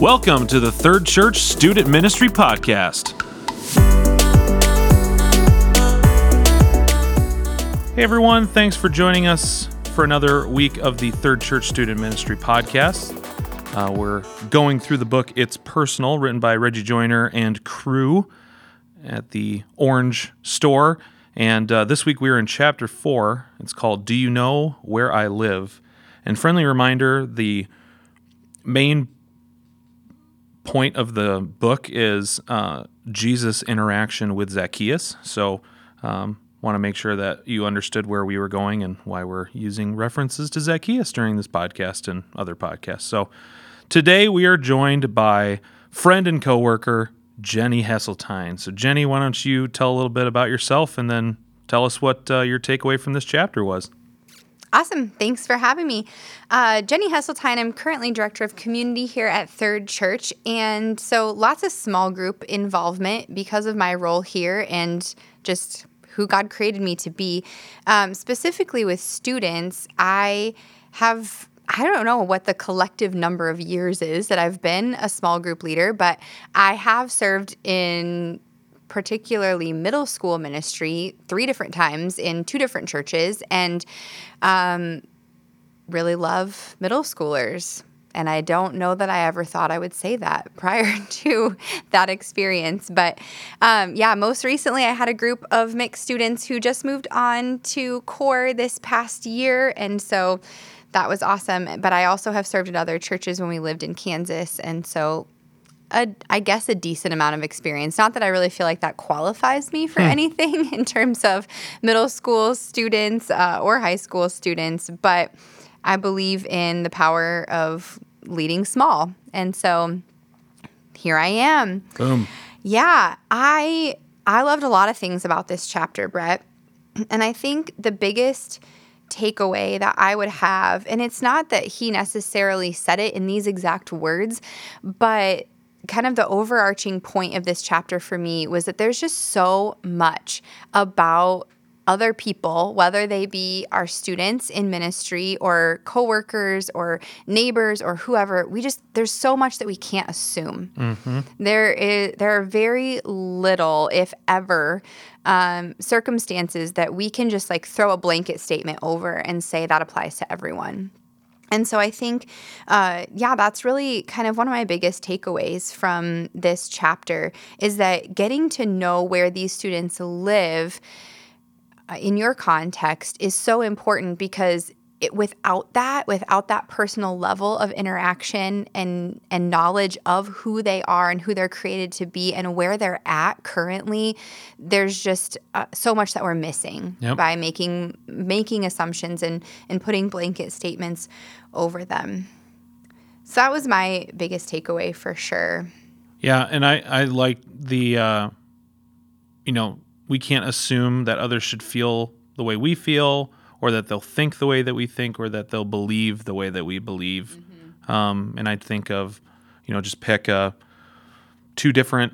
Welcome to the Third Church Student Ministry Podcast. Hey everyone, thanks for joining us for another week of the Third Church Student Ministry Podcast. Uh, we're going through the book It's Personal, written by Reggie Joiner and crew at the Orange Store. And uh, this week we are in chapter four. It's called Do You Know Where I Live? And friendly reminder the main point of the book is uh, Jesus' interaction with Zacchaeus. So, um, want to make sure that you understood where we were going and why we're using references to Zacchaeus during this podcast and other podcasts. So, today we are joined by friend and coworker Jenny Hesseltine. So, Jenny, why don't you tell a little bit about yourself and then tell us what uh, your takeaway from this chapter was? Awesome. Thanks for having me. Uh, Jenny Hesseltine, I'm currently Director of Community here at Third Church. And so lots of small group involvement because of my role here and just who God created me to be. Um, specifically with students, I have I don't know what the collective number of years is that I've been a small group leader, but I have served in particularly middle school ministry three different times in two different churches and um, really love middle schoolers. And I don't know that I ever thought I would say that prior to that experience. But um, yeah, most recently I had a group of mixed students who just moved on to core this past year. And so that was awesome. But I also have served at other churches when we lived in Kansas. And so a, I guess, a decent amount of experience. Not that I really feel like that qualifies me for hmm. anything in terms of middle school students uh, or high school students, but I believe in the power of leading small. And so here I am. Boom. Yeah, I I loved a lot of things about this chapter, Brett. And I think the biggest takeaway that I would have, and it's not that he necessarily said it in these exact words, but kind of the overarching point of this chapter for me was that there's just so much about other people, whether they be our students in ministry or coworkers or neighbors or whoever, we just there's so much that we can't assume. Mm-hmm. There is there are very little, if ever, um, circumstances that we can just like throw a blanket statement over and say that applies to everyone. And so I think, uh, yeah, that's really kind of one of my biggest takeaways from this chapter is that getting to know where these students live uh, in your context is so important because it, without that, without that personal level of interaction and and knowledge of who they are and who they're created to be and where they're at currently, there's just uh, so much that we're missing yep. by making making assumptions and and putting blanket statements over them. So that was my biggest takeaway for sure. Yeah, and I I like the uh, you know we can't assume that others should feel the way we feel or that they'll think the way that we think or that they'll believe the way that we believe. Mm-hmm. Um, and I'd think of, you know, just pick uh, two different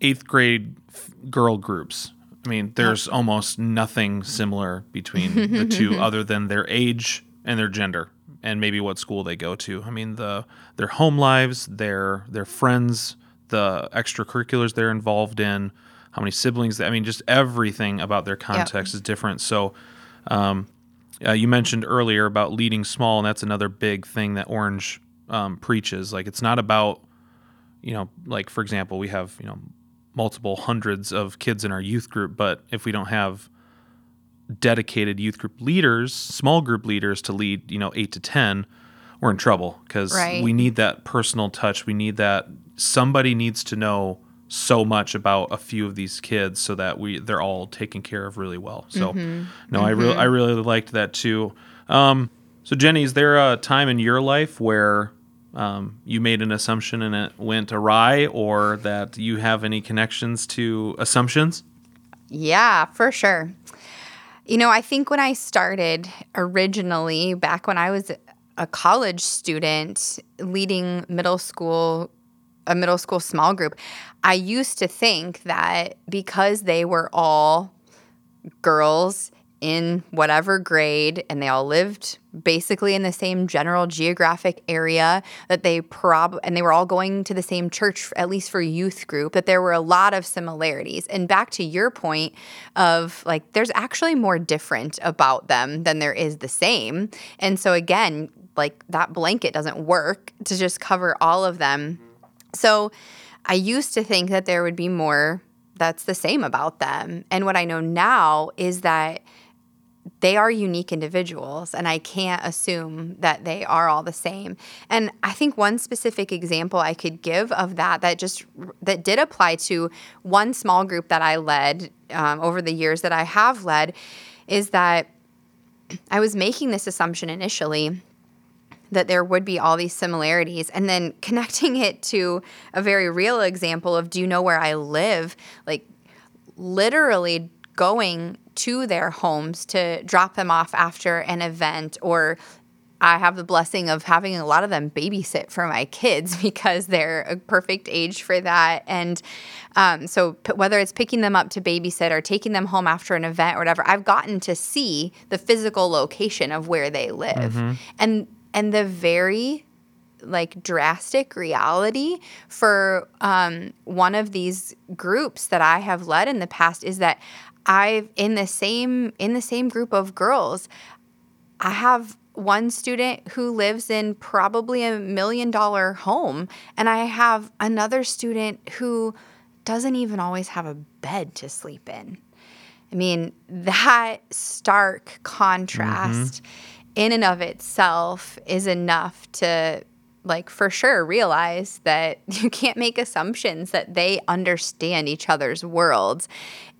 eighth grade f- girl groups. I mean, there's oh. almost nothing similar between the two other than their age and their gender and maybe what school they go to. I mean, the their home lives, their their friends, the extracurriculars they're involved in, how many siblings. They, I mean, just everything about their context yep. is different. So um, uh, you mentioned earlier about leading small, and that's another big thing that Orange um, preaches. Like it's not about, you know, like for example, we have you know multiple hundreds of kids in our youth group, but if we don't have dedicated youth group leaders, small group leaders to lead, you know, eight to ten, we're in trouble because right. we need that personal touch. We need that somebody needs to know so much about a few of these kids so that we they're all taken care of really well. So mm-hmm. no, mm-hmm. I really I really liked that too. Um, so Jenny, is there a time in your life where um, you made an assumption and it went awry, or that you have any connections to assumptions? Yeah, for sure. You know, I think when I started originally, back when I was a college student leading middle school a middle school small group, I used to think that because they were all girls in whatever grade and they all lived basically in the same general geographic area that they prob and they were all going to the same church at least for youth group that there were a lot of similarities. And back to your point of like there's actually more different about them than there is the same. And so again like that blanket doesn't work to just cover all of them so i used to think that there would be more that's the same about them and what i know now is that they are unique individuals and I can't assume that they are all the same. And I think one specific example I could give of that that just that did apply to one small group that I led um, over the years that I have led is that I was making this assumption initially that there would be all these similarities and then connecting it to a very real example of do you know where I live like literally going to their homes to drop them off after an event or I have the blessing of having a lot of them babysit for my kids because they're a perfect age for that. And um, so, p- whether it's picking them up to babysit or taking them home after an event or whatever, I've gotten to see the physical location of where they live, mm-hmm. and and the very like drastic reality for um, one of these groups that I have led in the past is that I've in the same in the same group of girls, I have one student who lives in probably a million dollar home and I have another student who doesn't even always have a bed to sleep in. I mean, that stark contrast mm-hmm. In and of itself is enough to like for sure realize that you can't make assumptions that they understand each other's worlds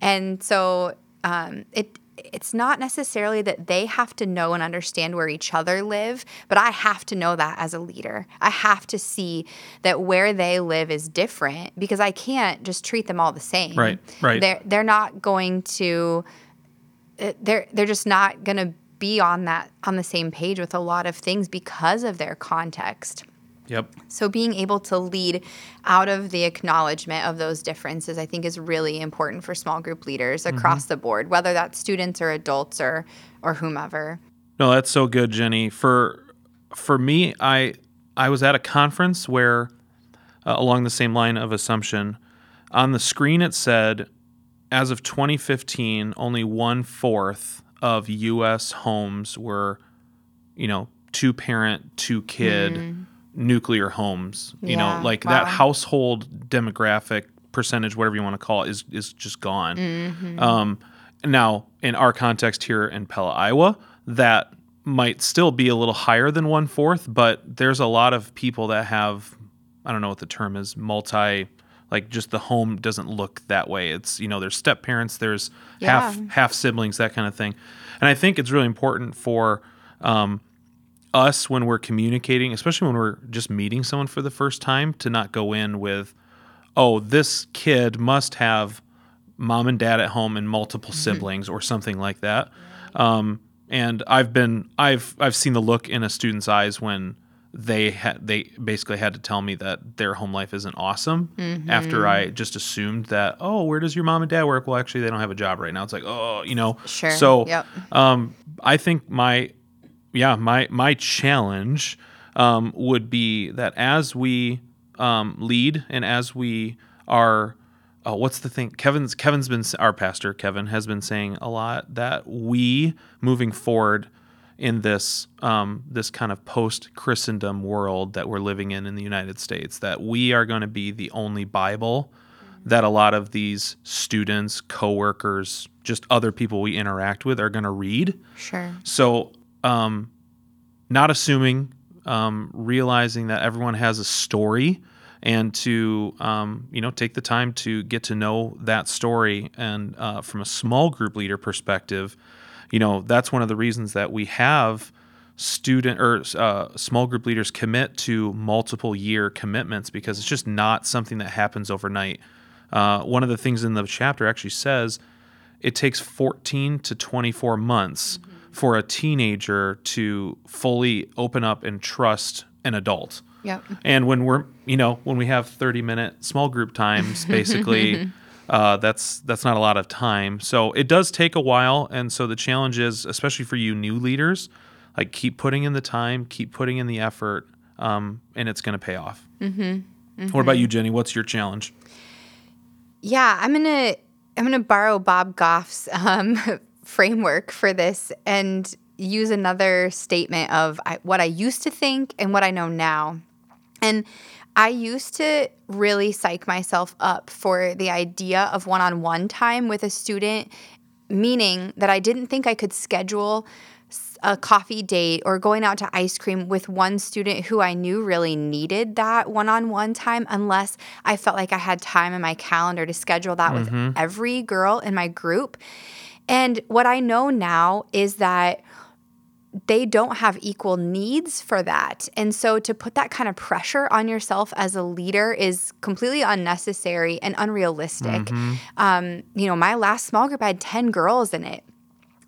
and so um, it it's not necessarily that they have to know and understand where each other live, but I have to know that as a leader. I have to see that where they live is different because I can't just treat them all the same. Right. Right. They're they're not going to uh, they're they're just not going to be on that on the same page with a lot of things because of their context. Yep. So being able to lead out of the acknowledgement of those differences, I think, is really important for small group leaders across mm-hmm. the board, whether that's students or adults or or whomever. No, that's so good, Jenny. For for me, I I was at a conference where, uh, along the same line of assumption, on the screen it said, as of 2015, only one fourth of U.S. homes were, you know, two parent, two kid. Mm nuclear homes. You yeah, know, like wow. that household demographic percentage, whatever you want to call it, is is just gone. Mm-hmm. Um, now, in our context here in Pella, Iowa, that might still be a little higher than one fourth, but there's a lot of people that have, I don't know what the term is, multi, like just the home doesn't look that way. It's you know there's step parents, there's yeah. half half siblings, that kind of thing, and I think it's really important for um, us when we're communicating, especially when we're just meeting someone for the first time, to not go in with, oh, this kid must have mom and dad at home and multiple mm-hmm. siblings or something like that. Um, and I've been I've I've seen the look in a student's eyes when they had they basically had to tell me that their home life isn't awesome mm-hmm. after I just assumed that oh where does your mom and dad work well actually they don't have a job right now it's like oh you know sure so yep. um, I think my yeah, my my challenge um, would be that as we um, lead and as we are, oh, what's the thing? Kevin's Kevin's been our pastor. Kevin has been saying a lot that we moving forward in this um, this kind of post Christendom world that we're living in in the United States that we are going to be the only Bible that a lot of these students, coworkers, just other people we interact with are going to read. Sure. So um, not assuming, um, realizing that everyone has a story, and to um, you know take the time to get to know that story. And uh, from a small group leader perspective, you know that's one of the reasons that we have student or uh, small group leaders commit to multiple year commitments because it's just not something that happens overnight. Uh, one of the things in the chapter actually says it takes 14 to 24 months mm-hmm for a teenager to fully open up and trust an adult. Yep. And when we're, you know, when we have 30 minute small group times, basically, uh, that's that's not a lot of time. So it does take a while, and so the challenge is, especially for you new leaders, like keep putting in the time, keep putting in the effort, um, and it's going to pay off. Mm-hmm. Mm-hmm. What about you, Jenny? What's your challenge? Yeah, I'm gonna I'm gonna borrow Bob Goff's um, framework for this and use another statement of I, what I used to think and what I know now. And I used to really psych myself up for the idea of one on one time with a student, meaning that I didn't think I could schedule a coffee date or going out to ice cream with one student who I knew really needed that one on one time unless I felt like I had time in my calendar to schedule that mm-hmm. with every girl in my group. And what I know now is that they don't have equal needs for that. And so to put that kind of pressure on yourself as a leader is completely unnecessary and unrealistic. Mm-hmm. Um, you know, my last small group had 10 girls in it.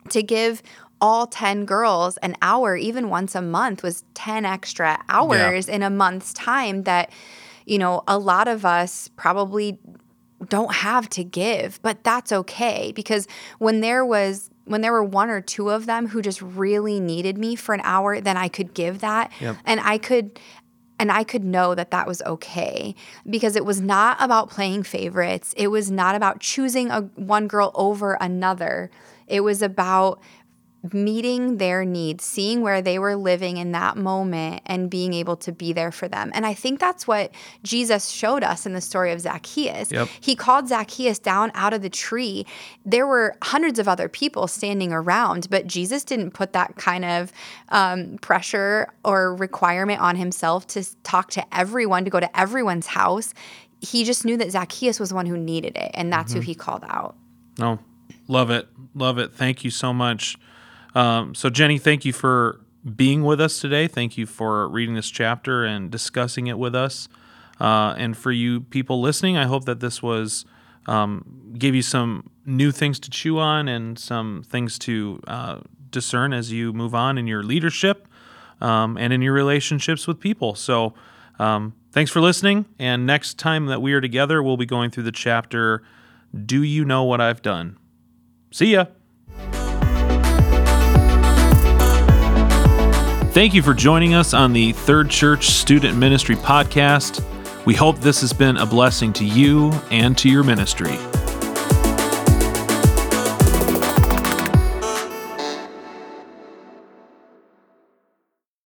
To give all 10 girls an hour, even once a month, was 10 extra hours yeah. in a month's time that, you know, a lot of us probably don't have to give, but that's okay because when there was when there were one or two of them who just really needed me for an hour, then I could give that. Yep. And I could and I could know that that was okay because it was not about playing favorites. It was not about choosing a one girl over another. It was about meeting their needs, seeing where they were living in that moment and being able to be there for them. And I think that's what Jesus showed us in the story of Zacchaeus. Yep. He called Zacchaeus down out of the tree. There were hundreds of other people standing around, but Jesus didn't put that kind of um, pressure or requirement on himself to talk to everyone, to go to everyone's house. He just knew that Zacchaeus was the one who needed it, and that's mm-hmm. who he called out. Oh, love it. Love it. Thank you so much. Um, so, Jenny, thank you for being with us today. Thank you for reading this chapter and discussing it with us. Uh, and for you people listening, I hope that this was um, gave you some new things to chew on and some things to uh, discern as you move on in your leadership um, and in your relationships with people. So, um, thanks for listening. And next time that we are together, we'll be going through the chapter Do You Know What I've Done? See ya. Thank you for joining us on the Third Church Student Ministry Podcast. We hope this has been a blessing to you and to your ministry.